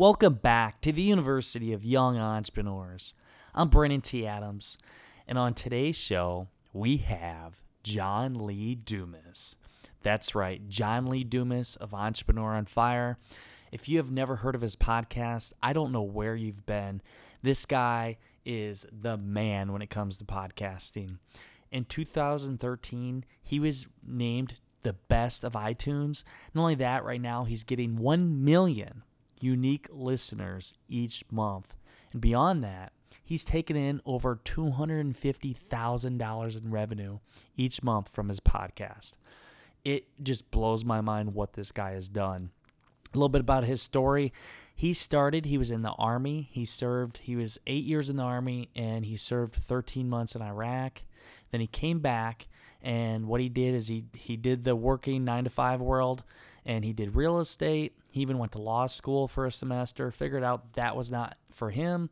Welcome back to the University of Young Entrepreneurs. I'm Brandon T. Adams, and on today's show, we have John Lee Dumas. That's right, John Lee Dumas of Entrepreneur on Fire. If you have never heard of his podcast, I don't know where you've been. This guy is the man when it comes to podcasting. In 2013, he was named the best of iTunes. Not only that, right now he's getting 1 million unique listeners each month. And beyond that, he's taken in over $250,000 in revenue each month from his podcast. It just blows my mind what this guy has done. A little bit about his story. He started, he was in the army. He served, he was eight years in the army and he served 13 months in Iraq. Then he came back and what he did is he, he did the working nine to five world and he did real estate. He even went to law school for a semester, figured out that was not for him.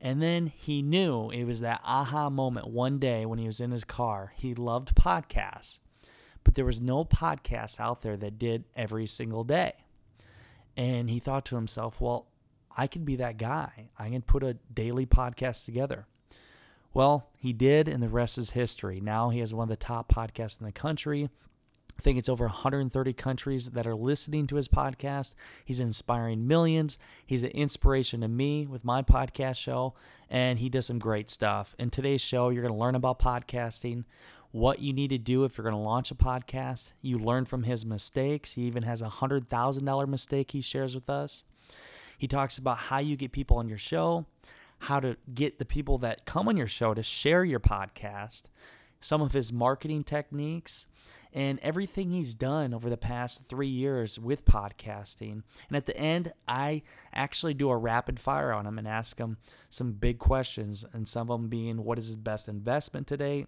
And then he knew it was that aha moment one day when he was in his car. He loved podcasts, but there was no podcast out there that did every single day. And he thought to himself, well, I could be that guy. I can put a daily podcast together. Well, he did, and the rest is history. Now he has one of the top podcasts in the country. I think it's over 130 countries that are listening to his podcast. He's inspiring millions. He's an inspiration to me with my podcast show, and he does some great stuff. In today's show, you're going to learn about podcasting, what you need to do if you're going to launch a podcast. You learn from his mistakes. He even has a $100,000 mistake he shares with us. He talks about how you get people on your show, how to get the people that come on your show to share your podcast, some of his marketing techniques and everything he's done over the past three years with podcasting. And at the end, I actually do a rapid fire on him and ask him some big questions, and some of them being what is his best investment today?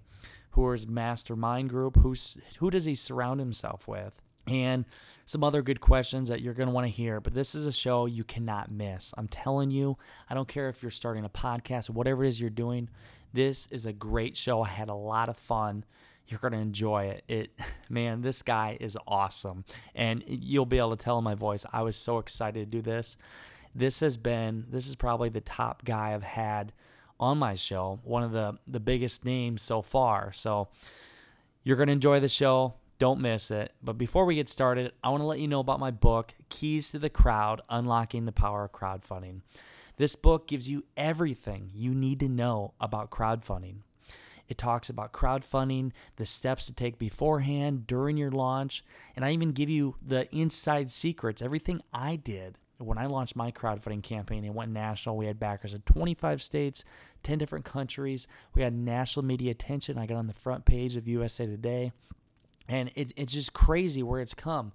Who are his mastermind group? Who's, who does he surround himself with? And some other good questions that you're going to want to hear. But this is a show you cannot miss. I'm telling you, I don't care if you're starting a podcast, whatever it is you're doing, this is a great show. I had a lot of fun you're going to enjoy it. It man, this guy is awesome. And you'll be able to tell in my voice I was so excited to do this. This has been this is probably the top guy I've had on my show, one of the the biggest names so far. So you're going to enjoy the show. Don't miss it. But before we get started, I want to let you know about my book, Keys to the Crowd Unlocking the Power of Crowdfunding. This book gives you everything you need to know about crowdfunding. It talks about crowdfunding, the steps to take beforehand, during your launch, and I even give you the inside secrets, everything I did when I launched my crowdfunding campaign. It went national. We had backers in 25 states, 10 different countries. We had national media attention. I got on the front page of USA Today. And it, it's just crazy where it's come.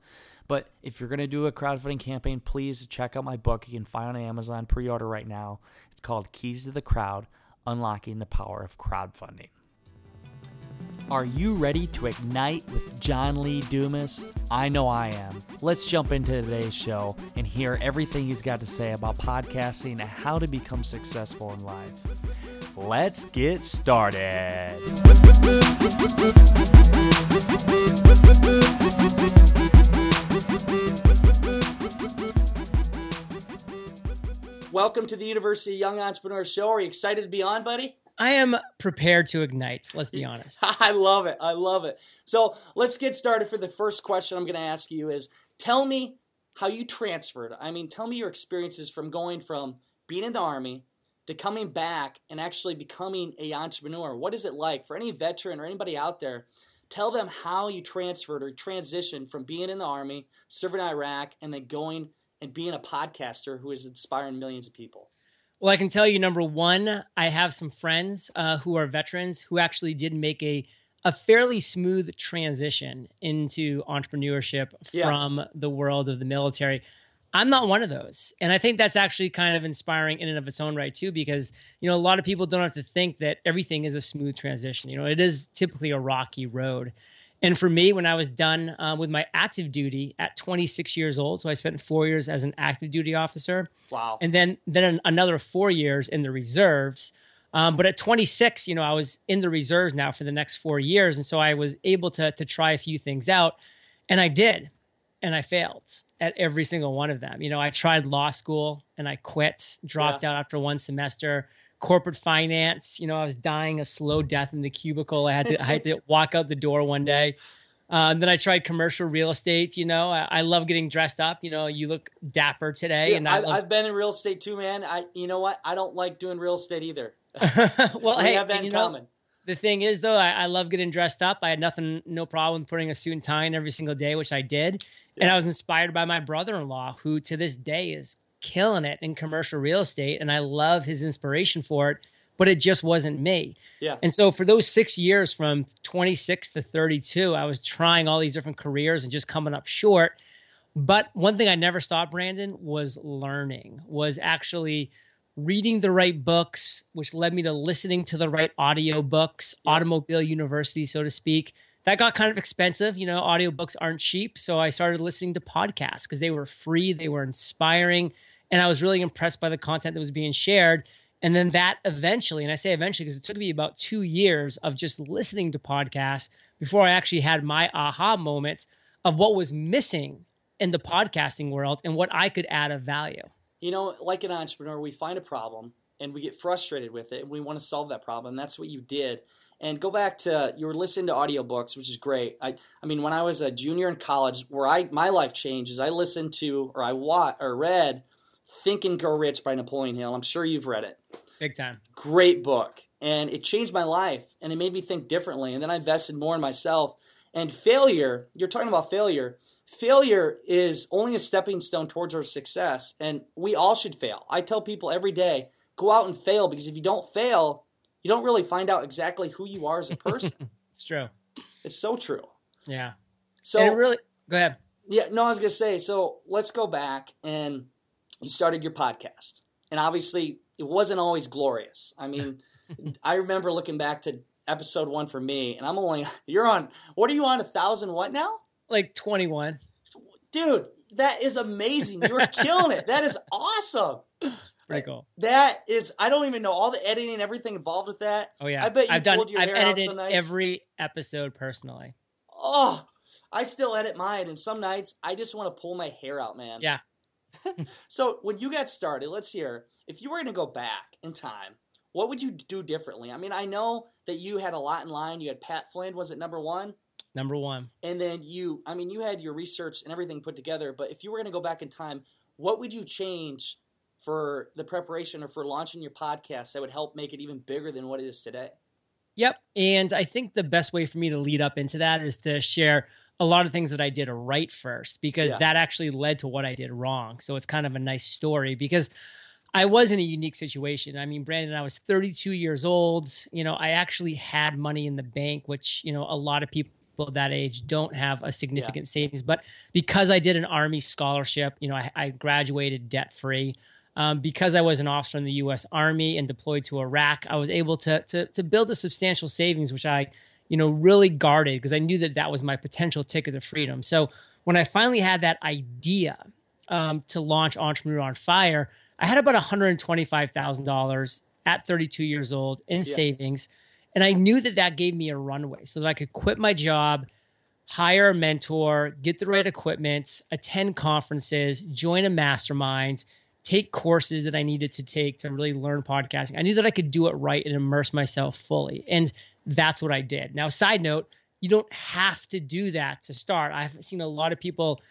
But if you're going to do a crowdfunding campaign, please check out my book. You can find on Amazon, pre order right now. It's called Keys to the Crowd Unlocking the Power of Crowdfunding. Are you ready to ignite with John Lee Dumas? I know I am. Let's jump into today's show and hear everything he's got to say about podcasting and how to become successful in life. Let's get started. Welcome to the University Young Entrepreneur Show. Are you excited to be on, buddy? I am prepared to ignite. Let's be honest. I love it. I love it. So let's get started. For the first question, I'm going to ask you is: Tell me how you transferred. I mean, tell me your experiences from going from being in the army to coming back and actually becoming a entrepreneur. What is it like for any veteran or anybody out there? Tell them how you transferred or transitioned from being in the army, serving in Iraq, and then going and being a podcaster who is inspiring millions of people. Well, I can tell you, number one, I have some friends uh, who are veterans who actually did make a a fairly smooth transition into entrepreneurship yeah. from the world of the military. I'm not one of those. And I think that's actually kind of inspiring in and of its own right, too, because, you know, a lot of people don't have to think that everything is a smooth transition. You know, it is typically a rocky road. And for me, when I was done uh, with my active duty at 26 years old, so I spent four years as an active duty officer. Wow. And then, then another four years in the reserves. Um, but at 26, you know, I was in the reserves now for the next four years. And so I was able to, to try a few things out. And I did and I failed at every single one of them. You know, I tried law school and I quit, dropped yeah. out after one semester. Corporate finance, you know, I was dying a slow death in the cubicle. I had to, I had to walk out the door one day. Uh, and then I tried commercial real estate. You know, I, I, love getting dressed up. You know, you look dapper today. Dude, and I have been in real estate too, man. I, you know what? I don't like doing real estate either. well, we hey, have that in common. Know, the thing is though I, I, love getting dressed up i had nothing no problem putting a suit and tie in every single day which i did yeah. and i was inspired by my brother-in-law who to this day is killing it in commercial real estate and i love his inspiration for it but it just wasn't me yeah and so for those six years from 26 to 32 i was trying all these different careers and just coming up short but one thing i never stopped brandon was learning was actually reading the right books, which led me to listening to the right audio books, automobile university, so to speak. That got kind of expensive. You know, audiobooks aren't cheap. So I started listening to podcasts because they were free, they were inspiring, and I was really impressed by the content that was being shared. And then that eventually, and I say eventually because it took me about two years of just listening to podcasts before I actually had my aha moments of what was missing in the podcasting world and what I could add of value you know, like an entrepreneur, we find a problem and we get frustrated with it and we want to solve that problem. That's what you did. And go back to you were listening to audiobooks, which is great. I I mean, when I was a junior in college, where I my life changed is I listened to or I watched or read Think and Grow Rich by Napoleon Hill. I'm sure you've read it. Big time. Great book. And it changed my life and it made me think differently. And then I invested more in myself. And failure, you're talking about failure failure is only a stepping stone towards our success, and we all should fail. I tell people every day go out and fail because if you don't fail, you don't really find out exactly who you are as a person. it's true. It's so true. Yeah. So and it really go ahead. Yeah, no, I was gonna say. So let's go back and you started your podcast, and obviously it wasn't always glorious. I mean, I remember looking back to episode one for me, and I'm only you're on. What are you on? A thousand what now? like 21. Dude, that is amazing. You're killing it. That is awesome. Pretty cool. That is, I don't even know all the editing and everything involved with that. Oh yeah, I bet you I've done. pulled your I've hair edited out some nights. every episode personally. Oh, I still edit mine, and some nights I just want to pull my hair out, man. Yeah. so when you got started, let's hear if you were going to go back in time, what would you do differently? I mean, I know that you had a lot in line. You had Pat Flynn, was it number one? Number one. And then you, I mean, you had your research and everything put together, but if you were going to go back in time, what would you change for the preparation or for launching your podcast that would help make it even bigger than what it is today? Yep. And I think the best way for me to lead up into that is to share a lot of things that I did right first, because yeah. that actually led to what I did wrong. So it's kind of a nice story because I was in a unique situation. I mean, Brandon, I was 32 years old. You know, I actually had money in the bank, which, you know, a lot of people that age don't have a significant yeah. savings. But because I did an Army scholarship, you know, I, I graduated debt free. Um, because I was an officer in the U.S. Army and deployed to Iraq, I was able to to, to build a substantial savings, which I, you know, really guarded because I knew that that was my potential ticket to freedom. So when I finally had that idea um, to launch Entrepreneur on Fire, I had about one hundred twenty five thousand dollars at thirty two years old in yeah. savings and I knew that that gave me a runway so that I could quit my job, hire a mentor, get the right equipment, attend conferences, join a mastermind, take courses that I needed to take to really learn podcasting. I knew that I could do it right and immerse myself fully. And that's what I did. Now, side note, you don't have to do that to start. I've seen a lot of people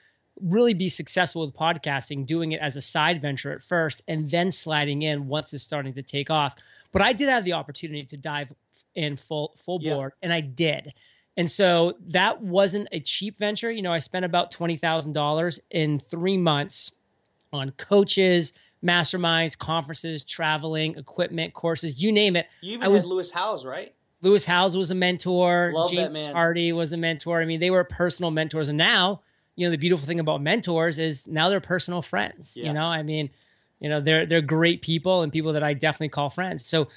really be successful with podcasting doing it as a side venture at first and then sliding in once it's starting to take off. But I did have the opportunity to dive in full full board, and I did. And so that wasn't a cheap venture. You know, I spent about twenty thousand dollars in three months on coaches, masterminds, conferences, traveling, equipment, courses, you name it. You even I was, Lewis Howes, right? Lewis Howes was a mentor. Love James that man. Hardy was a mentor. I mean, they were personal mentors. And now, you know, the beautiful thing about mentors is now they're personal friends. Yeah. You know, I mean, you know, they're they're great people and people that I definitely call friends. So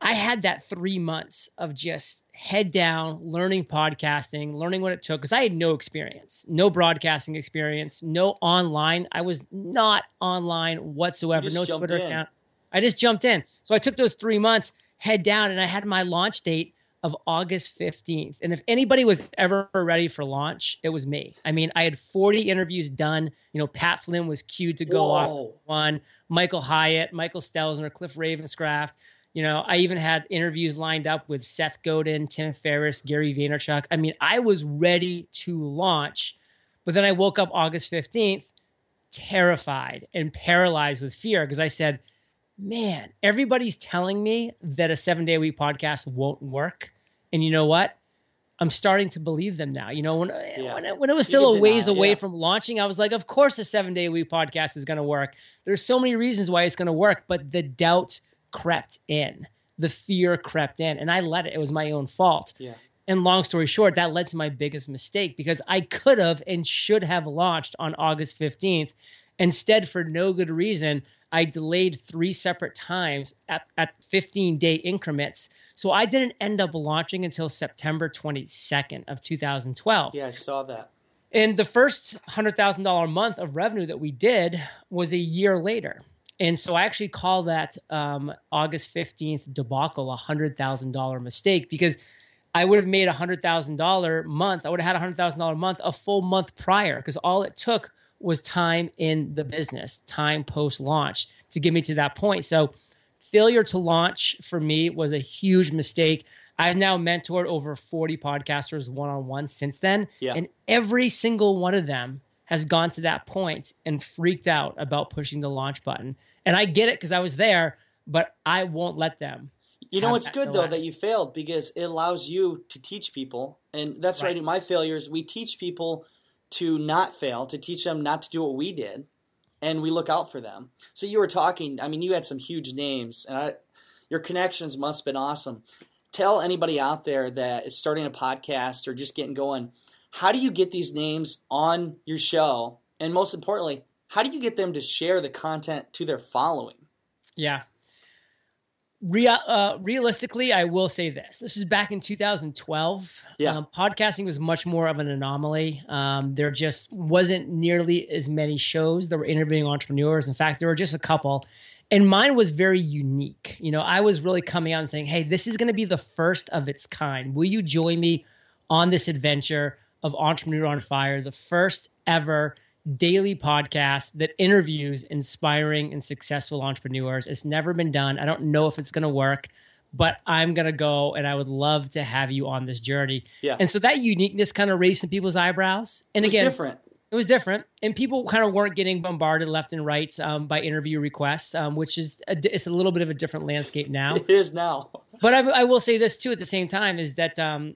I had that three months of just head down, learning podcasting, learning what it took because I had no experience, no broadcasting experience, no online. I was not online whatsoever, no Twitter in. account. I just jumped in. So I took those three months, head down, and I had my launch date of August 15th. And if anybody was ever ready for launch, it was me. I mean, I had 40 interviews done. You know, Pat Flynn was cued to go Whoa. off one, Michael Hyatt, Michael Stelzner, Cliff Ravenscraft. You know, I even had interviews lined up with Seth Godin, Tim Ferriss, Gary Vaynerchuk. I mean, I was ready to launch, but then I woke up August 15th terrified and paralyzed with fear because I said, man, everybody's telling me that a seven day a week podcast won't work. And you know what? I'm starting to believe them now. You know, when yeah. when, it, when, it was still a ways deny, away yeah. from launching, I was like, of course, a seven day a week podcast is going to work. There's so many reasons why it's going to work, but the doubt crept in, the fear crept in, and I let it. It was my own fault. Yeah. And long story short, that led to my biggest mistake because I could have and should have launched on August 15th. Instead, for no good reason, I delayed three separate times at, at 15 day increments. So I didn't end up launching until September 22nd of 2012. Yeah, I saw that. And the first $100,000 month of revenue that we did was a year later. And so I actually call that um, August 15th debacle a $100,000 mistake because I would have made a $100,000 month. I would have had a $100,000 month a full month prior because all it took was time in the business, time post launch to get me to that point. So, failure to launch for me was a huge mistake. I've now mentored over 40 podcasters one on one since then. Yeah. And every single one of them has gone to that point and freaked out about pushing the launch button. And I get it because I was there, but I won't let them. You know, it's good though that you failed because it allows you to teach people. And that's right. right. My failures, we teach people to not fail, to teach them not to do what we did, and we look out for them. So you were talking, I mean, you had some huge names, and I, your connections must have been awesome. Tell anybody out there that is starting a podcast or just getting going, how do you get these names on your show? And most importantly, how do you get them to share the content to their following? Yeah. Real, uh, realistically, I will say this. This is back in 2012. Yeah. Um, podcasting was much more of an anomaly. Um, there just wasn't nearly as many shows that were interviewing entrepreneurs. In fact, there were just a couple. And mine was very unique. You know, I was really coming out and saying, hey, this is going to be the first of its kind. Will you join me on this adventure of Entrepreneur on Fire, the first ever daily podcast that interviews inspiring and successful entrepreneurs. It's never been done. I don't know if it's going to work, but I'm going to go and I would love to have you on this journey. Yeah. And so that uniqueness kind of raised some people's eyebrows. And again, different. It was different, and people kind of weren't getting bombarded left and right um, by interview requests, um, which is a, it's a little bit of a different landscape now. It is now. but I, I, will say this too at the same time is that um,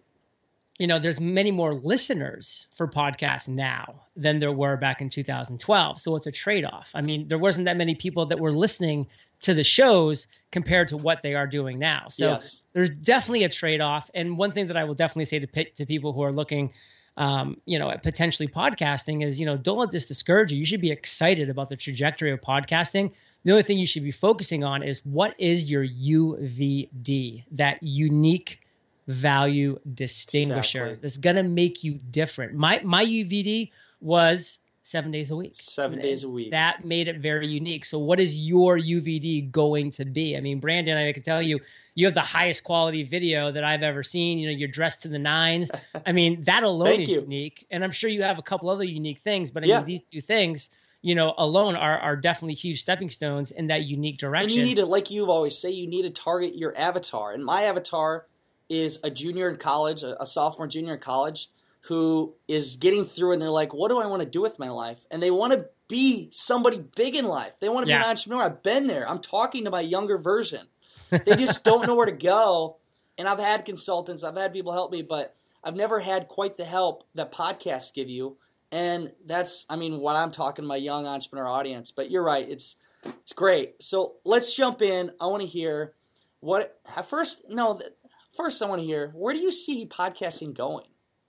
you know, there's many more listeners for podcasts now than there were back in 2012. So it's a trade off. I mean, there wasn't that many people that were listening to the shows compared to what they are doing now. So yes. there's definitely a trade off. And one thing that I will definitely say to, to people who are looking, um, you know, at potentially podcasting is, you know, don't let this discourage you. You should be excited about the trajectory of podcasting. The only thing you should be focusing on is what is your UVD, that unique value distinguisher exactly. that's gonna make you different. My my UVD was seven days a week. Seven days a week. That made it very unique. So, what is your UVD going to be? I mean, Brandon, I can tell you, you have the highest quality video that I've ever seen. You know, you're dressed to the nines. I mean, that alone is you. unique. And I'm sure you have a couple other unique things, but I yeah. mean, these two things, you know, alone are, are definitely huge stepping stones in that unique direction. And you need to, like you always say, you need to target your avatar. And my avatar is a junior in college, a, sophomore, junior in college, who is getting through and they're like, what do I want to do with my life? And they want to be somebody big in life. They want to yeah. be an entrepreneur. I've been there. I'm talking to my younger version. They just don't know where to go. And I've had consultants, I've had people help me, but I've never had quite the help that podcasts give you. And that's, I mean, what I'm talking to my young entrepreneur audience. But you're right, it's it's great. So let's jump in. I want to hear what at first. No, First, I want to hear where do you see podcasting going?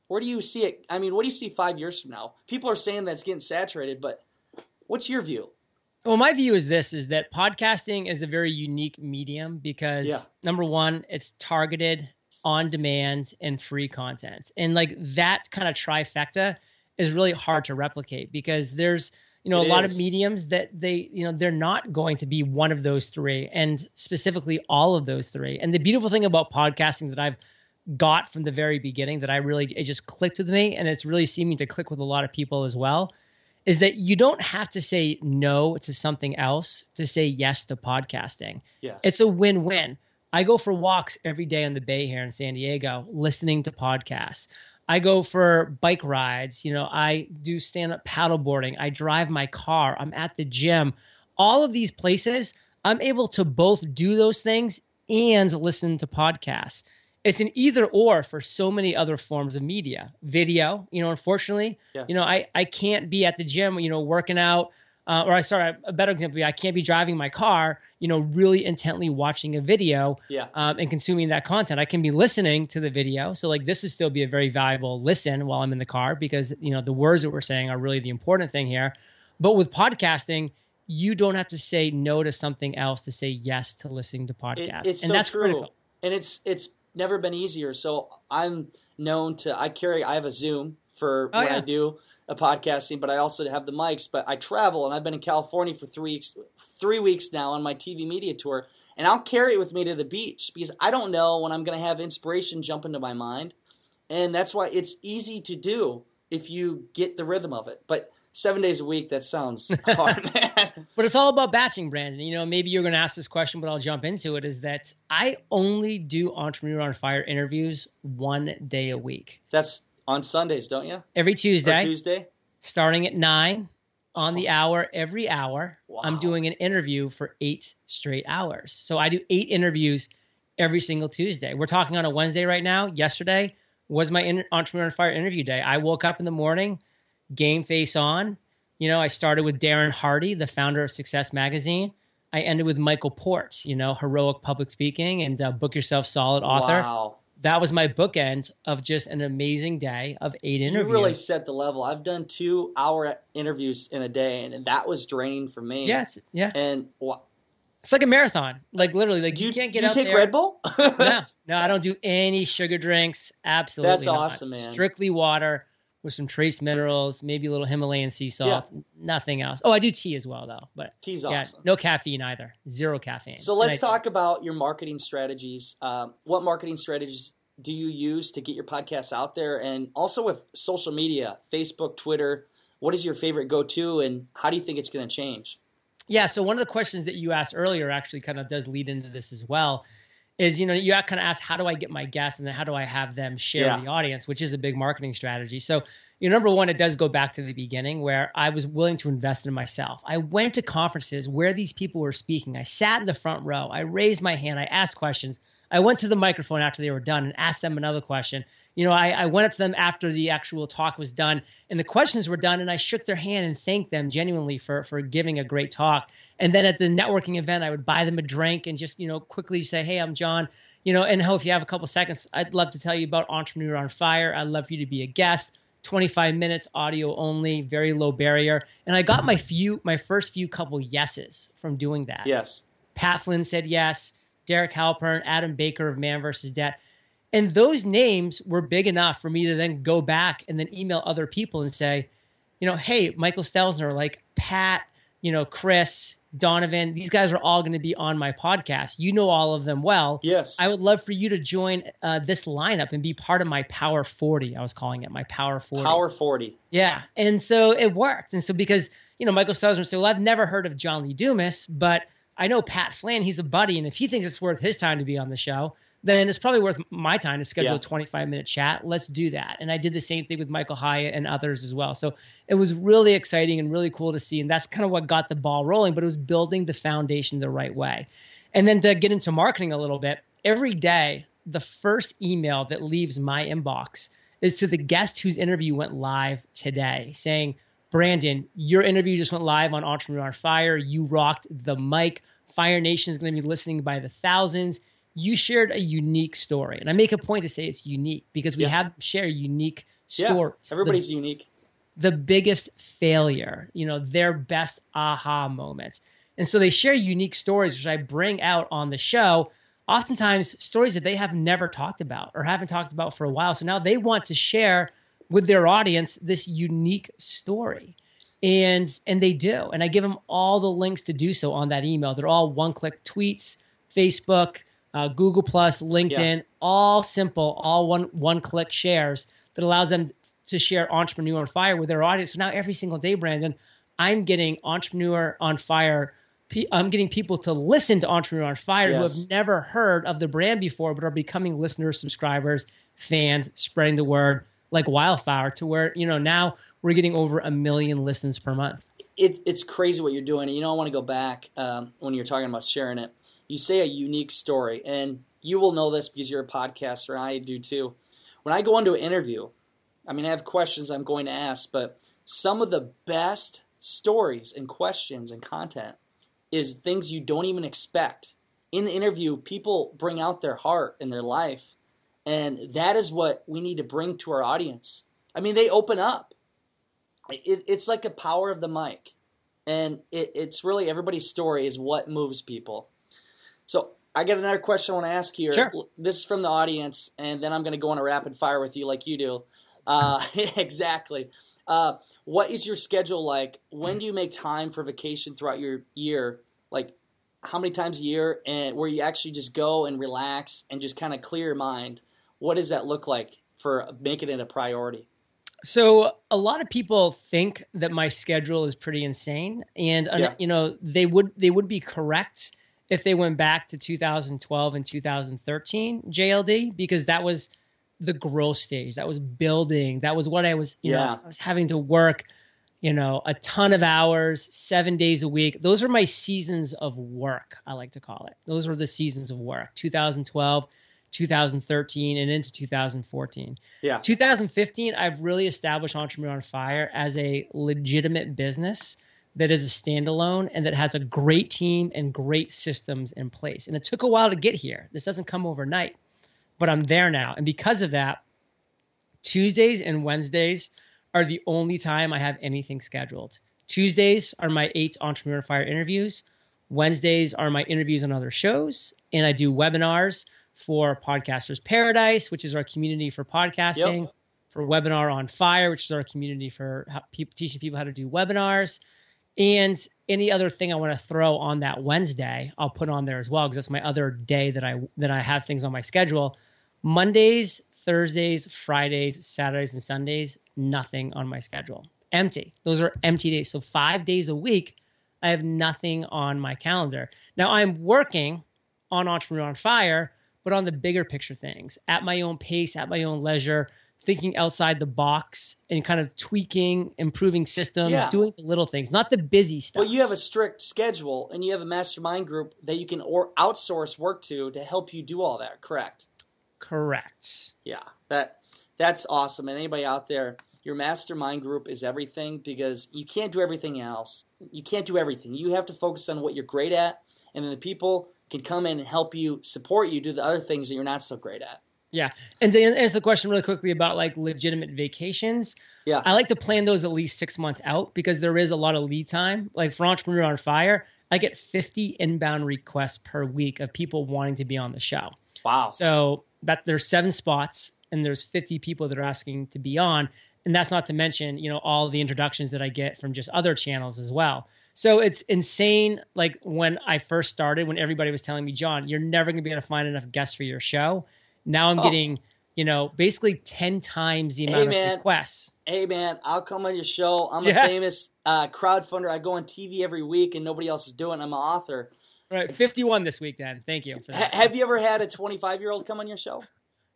Where do you see it? I mean, what do you see five years from now? People are saying that it's getting saturated, but what's your view? Well, my view is this: is that podcasting is a very unique medium because Yeah. number one, it's targeted, on demand, and free content, and like that kind of trifecta is really hard to replicate because there's you know It a lot of mediums that they you know they're not going to be one of those three, and specifically all of those three. And the beautiful thing about podcasting that I've got from the very beginning that I really it just clicked with me, and it's really seeming to click with a lot of people as well is that you don't have to say no to something else to say yes to podcasting. Yes. It's a win win. I go for walks every day on the bay here in San Diego, listening to podcasts. I go for bike rides. You know, I do stand up paddleboarding. I drive my car. I'm at the gym. All of these places, I'm able to both do those things and listen to podcasts. It's an either or for so many other forms of media. Video, you know, unfortunately, Yes. you know, I, I can't be at the gym, you know, working out. Uh, or I sorry, a better example, would be I can't be driving my car, you know, really intently watching a video yeah. um, and consuming that content. I can be listening to the video. So like this would still be a very valuable listen while I'm in the car because you know the words that we're saying are really the important thing here. But with podcasting, you don't have to say no to something else to say yes to listening to It- podcasts. it's and so that's true, critical. and it's it's never been easier. So I'm known to I carry I have a Zoom for Oh, when I do a podcasting, but I also have the mics. But I travel, and I've been in California for three weeks, three weeks now on my TV media tour, and I'll carry it with me to the beach because I don't know when I'm going to have inspiration jump into my mind, and that's why it's easy to do if you get the rhythm of it. But seven days a week, that sounds hard. But it's all about batching, Brandon. You know, maybe you're going to ask this question, but I'll jump into it. Is that I only do Entrepreneur on Fire interviews one day a week, That's on Sundays, don't you? every Or Tuesday. Tuesday. starting at nine on the hour every hour. I'm doing an interview for eight straight hours. So I do eight interviews every single Tuesday. We're talking on a Wednesday right now. Yesterday was my Entrepreneur on Fire interview day. I woke up in the morning, game face on. You know, I started with Darren Hardy, the founder of Success Magazine. I ended with Michael Port, you know, heroic public speaking and uh, book yourself solid author. Wow. That was my bookend of just an amazing day of eight interviews. You really set the level. I've done two hour interviews in a day, and that was draining for me. Yes, yeah. And wha- It's like a marathon. Like literally, like you, you, can't get do you out take there. Red Bull? no, no, I don't do any sugar drinks. Absolutely, That's not. awesome, man. Strictly water with some trace minerals, maybe a little Himalayan sea salt. Nothing else. Oh, I do tea as well, though. But Tea's yeah, awesome. no caffeine either. Zero caffeine. So let's talk about your marketing strategies. Um, what marketing strategies do you use to get your podcast out there, and also with social media, Facebook, Twitter? What is your favorite go-to, and how do you think it's going to change? Yeah. So one of the questions that you asked earlier actually kind of does lead into this as well. Is you know you kind of ask how do I get my guests and then how do I have them share Yeah. the audience, which is a big marketing strategy. So you know, number one, it does go back to the beginning where I was willing to invest in myself. I went to conferences where these people were speaking. I sat in the front row. I raised my hand. I asked questions. I went to the microphone after they were done and asked them another question. You know, I, I went up to them after the actual talk was done and the questions were done, and I shook their hand and thanked them genuinely for for giving a great talk. And then at the networking event, I would buy them a drink and just you know quickly say, "Hey, I'm John." You know, and ho, if you have a couple seconds, I'd love to tell you about Entrepreneur on Fire. I'd love for you to be a guest. 25 minutes audio only, very low barrier. And I got my few my first few couple yeses from doing that. Yes. Pat Flynn said yes. Derek Halpern, Adam Baker of Man vs. Debt. And those names were big enough for me to then go back and then email other people and say, you know, hey, Michael Stelzner, like Pat, you know, Chris, Donovan, these guys are all going to be on my podcast. You know all of them well. Yes. I would love for you to join uh, this lineup and be part of my Power 40. I was calling it my Power 40. Power 40. Yeah. And so it worked. And so because, you know, Michael Stelzner said, well, I've never heard of John Lee Dumas, but I know Pat Flynn, he's a buddy. And if he thinks it's worth his time to be on the show, then it's probably worth my time to schedule Yeah. a 25 minute chat. Let's do that. And I did the same thing with Michael Hyatt and others as well. So it was really exciting and really cool to see. And that's kind of what got the ball rolling, but it was building the foundation the right way. And then to get into marketing a little bit, every day, the first email that leaves my inbox is to the guest whose interview went live today saying, Brandon, your interview just went live on Entrepreneur on Fire. You rocked the mic. Fire Nation is going to be listening by the thousands. You shared a unique story. And I make a point to say it's unique because we Yeah. have share unique stories. Yeah, everybody's the, unique. The biggest failure, you know, their best aha moments. And so they share unique stories, which I bring out on the show. Oftentimes, stories that they have never talked about or haven't talked about for a while. So now they want to share with their audience this unique story. And and they do. And i give them all the links to do so on that email. They're all one click tweets facebook uh, google plus linkedin yeah. all simple all one one click shares that allows them to share entrepreneur on fire with their audience. So now every single day brandon i'm getting entrepreneur on fire i'm getting people to listen to entrepreneur on fire yes. who have never heard of the brand before but are becoming listeners subscribers fans spreading the word like wildfire to where you know now we're getting over a million listens per month. It, it's crazy what you're doing. You know, I want to go back um, when you're talking about sharing it. You say a unique story, and you will know this because you're a podcaster. And I do too. When I go into an interview, I mean, I have questions I'm going to ask, but some of the best stories and questions and content is things you don't even expect. In the interview, people bring out their heart and their life, and that is what we need to bring to our audience. I mean, they open up it, it's like the power of the mic, and it, it's really everybody's story is what moves people. So I got another question I want to ask here. Sure. This is from the audience, and then I'm going to go on a rapid fire with you like you do. Uh, exactly. Uh, what is your schedule like? When do you make time for vacation throughout your year? Like, how many times a year? And where you actually just go and relax and just kind of clear your mind? What does that look like for making it a priority? So a lot of people think that my schedule is pretty insane, and uh, yeah. you know they would they would be correct if they went back to 2012 and 2013 JLD because that was the growth stage. That was building. That was what I was. You yeah, know, I was having to work. You know, a ton of hours, seven days a week. Those are my seasons of work. I like to call it. Those were the seasons of work. 2012 2013 and into 2014. Yeah. 2015, I've really established Entrepreneur on Fire as a legitimate business that is a standalone and that has a great team and great systems in place. And it took a while to get here. This doesn't come overnight, but I'm there now. And because of that, Tuesdays and Wednesdays are the only time I have anything scheduled. Tuesdays are my eight Entrepreneur on Fire interviews. Wednesdays are my interviews on other shows, and I do webinars for Podcasters Paradise, which is our community for podcasting, yep. for Webinar on Fire, which is our community for people, teaching people how to do webinars. And any other thing I want to throw on that Wednesday, I'll put on there as well because that's my other day that I that I have things on my schedule. Mondays, Thursdays, Fridays, Saturdays, and Sundays, nothing on my schedule. Empty. Those are empty days. So five days a week, I have nothing on my calendar. Now I'm working on Entrepreneur on Fire, but on the bigger picture things at my own pace, at my own leisure, thinking outside the box and kind of tweaking, improving systems, yeah. doing the little things, not the busy stuff. Well, you have a strict schedule and you have a mastermind group that you can or outsource work to to help you do all that, correct? Correct. Yeah. That that's awesome. And anybody out there, your mastermind group is everything because you can't do everything else. You can't do everything. You have to focus on what you're great at and then the people can come in and help you support you do the other things that you're not so great at. Yeah. And to answer the question really quickly about like legitimate vacations, yeah. I like to plan those at least six months out because there is a lot of lead time. Like for Entrepreneur on Fire, I get 50 inbound requests per week of people wanting to be on the show. Wow. So that there's seven spots and there's 50 people that are asking to be on. And that's not to mention, you know, all the introductions that I get from just other channels as well. So it's insane. Like when I first started, when everybody was telling me, John, you're never going to be able to find enough guests for your show. Now I'm oh. getting, you know, basically 10 times the amount hey, of requests. Hey, man, I'll come on your show. I'm yeah. a famous uh, crowdfunder. I go on TV every week and nobody else is doing it. I'm an author. Right. 51 this week, then. Thank you. Ha- have you ever had a 25 year old come on your show?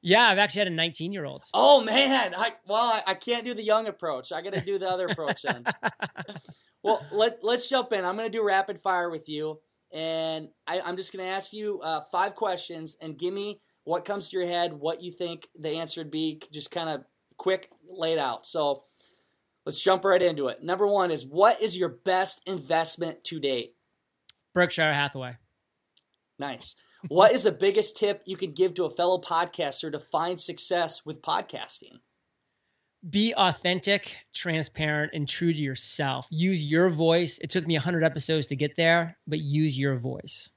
Yeah, I've actually had a 19 year old. Oh man, I, well, I, I, can't do the young approach. I got to do the other approach then. well, let let's jump in. I'm going to do rapid fire with you, and I, am just going to ask you uh, five questions, and give me what comes to your head, what you think the answer would be. Just kind of quick, laid out. So let's jump right into it. Number one is what is your best investment to date? Berkshire Hathaway. Nice. What is the biggest tip you can give to a fellow podcaster to find success with podcasting? be authentic, transparent, and true to yourself. Use your voice. It took me 100 episodes to get there, but use your voice.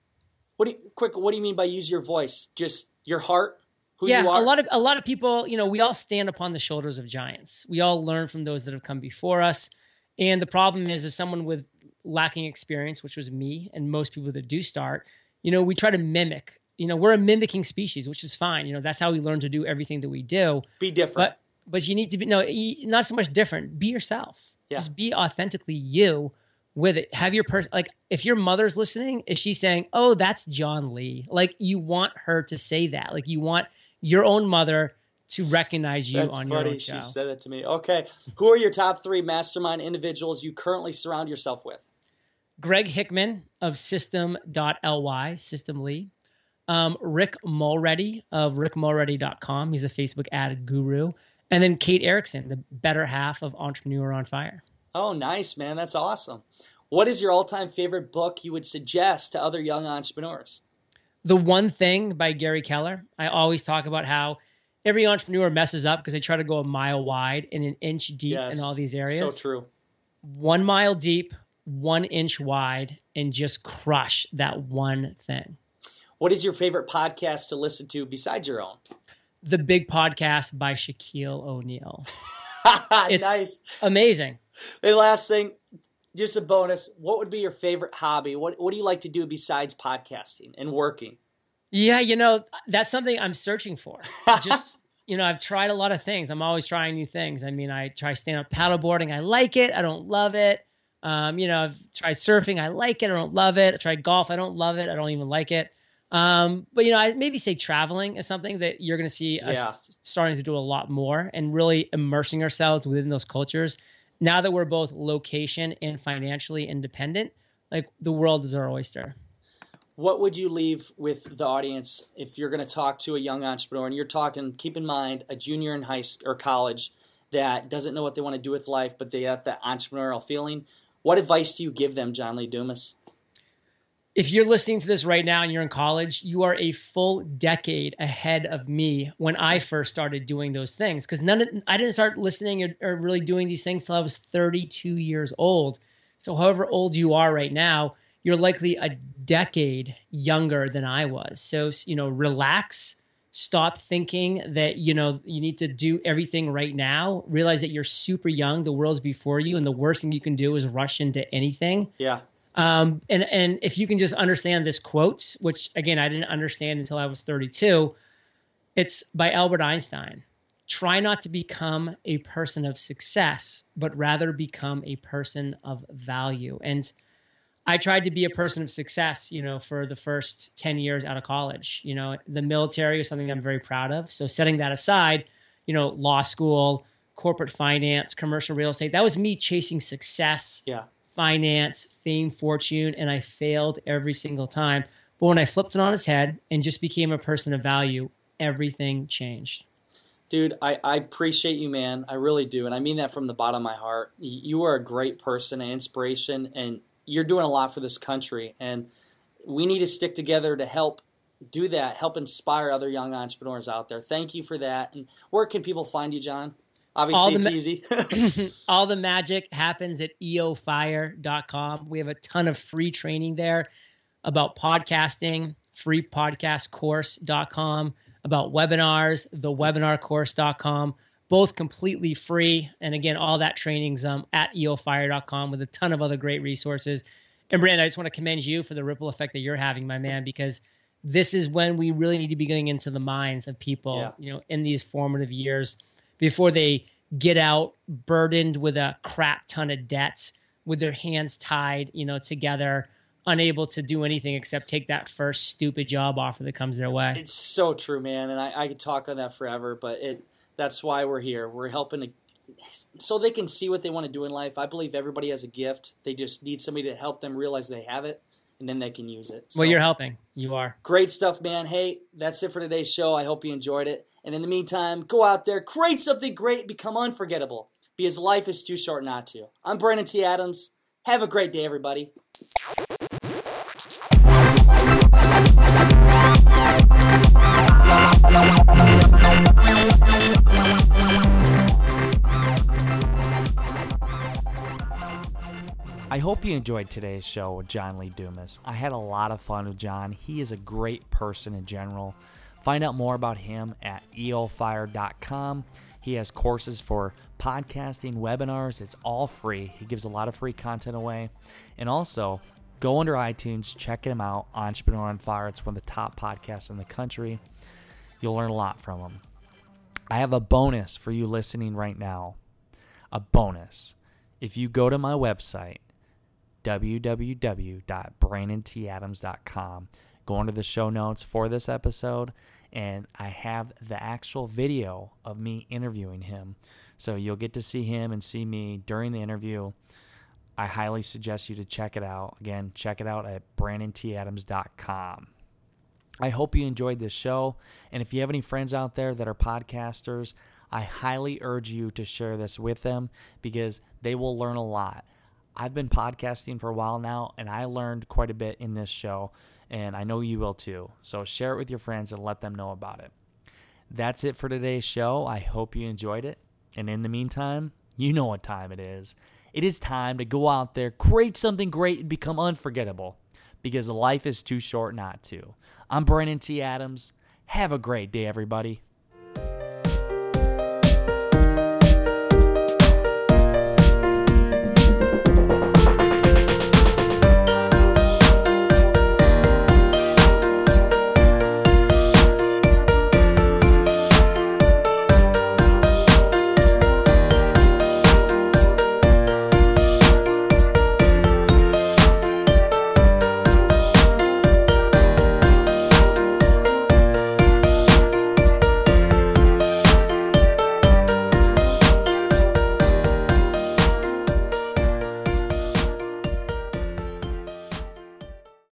What do you, quick? What do you mean by use your voice? Just your heart. Who yeah, you are? a lot of a lot of people. You know, we all stand upon the shoulders of giants. We all learn from those that have come before us. And the problem is, as someone with lacking experience, which was me and most people that do start, you know, we try to mimic. You know, we're a mimicking species, which is fine. You know, that's how we learn to do everything that we do. Be different. But but you need to be no, not so much different. Be yourself. Yeah. Just be authentically you with it. Have your person like if your mother's listening, is she saying, "Oh, that's John Lee"? Like you want her to say that. Like you want your own mother to recognize you That's on funny. your own show. She said that to me. Okay, who are your top three mastermind individuals you currently surround yourself with? Greg Hickman of System.ly, System Lee. Um, Rick Mulready of rickmulready.com. He's a Facebook ad guru. And then Kate Erickson, the better half of Entrepreneur on Fire. Oh, nice, man. That's awesome. What is your all time favorite book you would suggest to other young entrepreneurs? The One Thing by Gary Keller. I always talk about how every entrepreneur messes up because they try to go a mile wide and an inch deep Yes. in all these areas. So true. One mile deep, one inch wide, and just crush that one thing. What is your favorite podcast to listen to besides your own? The Big Podcast by Shaquille O'Neal. it's nice. Amazing. And last thing, just a bonus. What would be your favorite hobby? What What do you like to do besides podcasting and working? Yeah, you know, that's something I'm searching for. Just, you know, I've tried a lot of things. I'm always trying new things. I mean, I try stand up paddleboarding. I like it. I don't love it. Um, you know, I've tried surfing. I like it. I don't love it. I tried golf. I don't love it. I don't even like it. Um, but you know, I maybe say traveling is something that you're going to see us Yeah. starting to do a lot more and really immersing ourselves within those cultures. Now that we're both location and financially independent, like the world is our oyster. What would you leave with the audience if you're going to talk to a young entrepreneur and you're talking? Keep in mind a junior in high school or college that doesn't know what they want to do with life, but they have that entrepreneurial feeling. What advice do you give them, John Lee Dumas? if you're listening to this right now and you're in college, you are a full decade ahead of me when I first started doing those things. Because none of I didn't start listening or, or really doing these things till I was 32 years old. So, however old you are right now, you're likely a decade younger than I was. So, you know, relax. Stop thinking that you know you need to do everything right now. Realize that you're super young. The world's before you, and the worst thing you can do is rush into anything. Yeah. Um, and and if you can just understand this quote, which again I didn't understand until I was 32, it's by Albert Einstein. Try not to become a person of success, but rather become a person of value. And I tried to be a person of success, you know, for the first 10 years out of college. You know, the military is something I'm very proud of. So setting that aside, you know, law school, corporate finance, commercial real estate, that was me chasing success Yeah. finance, fame, fortune, and I failed every single time. But when I flipped it on its head and just became a person of value, everything changed. Dude, I, I appreciate you, man. I really do. And I mean that from the bottom of my heart. You are a great person, an inspiration, and you're doing a lot for this country. And we need to stick together to help do that, help inspire other young entrepreneurs out there. Thank you for that. And where can people find you, John? Obviously, it's ma- easy. All the magic happens at eofire.com. We have a ton of free training there about podcasting, freepodcastcourse.com, about webinars, thewebinarcourse.com, both completely free. And again, all that training's um, at eofire.com with a ton of other great resources. And Brandon, I just want to commend you for the ripple effect that you're having, my man, because this is when we really need to be getting into the minds of people, Yeah. you know, in these formative years before they get out burdened with a crap ton of debts, with their hands tied, you know, together, unable to do anything except take that first stupid job offer that comes their way. it's so true, man. And I, I could talk on that forever, but it that's why we're here. We're helping to so they can see what they want to do in life. I believe everybody has a gift. They just need somebody to help them realize they have it, and then they can use it. So, well, you're helping. You are. great stuff, man. Hey, that's it for today's show. I hope you enjoyed it. And in the meantime, go out there, create something great, become unforgettable, because life is too short not to. I'm Brandon T. Adams. Have a great day, everybody. I hope you enjoyed today's show with John Lee Dumas. I had a lot of fun with John. He is a great person in general. Find out more about him at eofire.com. He has courses for podcasting, webinars. It's all free. He gives a lot of free content away. And also, go under iTunes, check him out. Entrepreneur on Fire. It's one of the top podcasts in the country. You'll learn a lot from them. I have a bonus for you listening right now. A bonus. If you go to my website, www.brandonTadams.com, go under the show notes for this episode, and I have the actual video of me interviewing him. So you'll get to see him and see me during the interview. I highly suggest you to check it out. Again, check it out at brandontadams.com. I hope you enjoyed this show. And if you have any friends out there that are podcasters, I highly urge you to share this with them because they will learn a lot. I've been podcasting for a while now and I learned quite a bit in this show, and I know you will too. So share it with your friends and let them know about it. That's it for today's show. I hope you enjoyed it. And in the meantime, you know what time it is. It is time to go out there, create something great, and become unforgettable because life is too short not to. I'm Brandon T. Adams. Have a great day, everybody.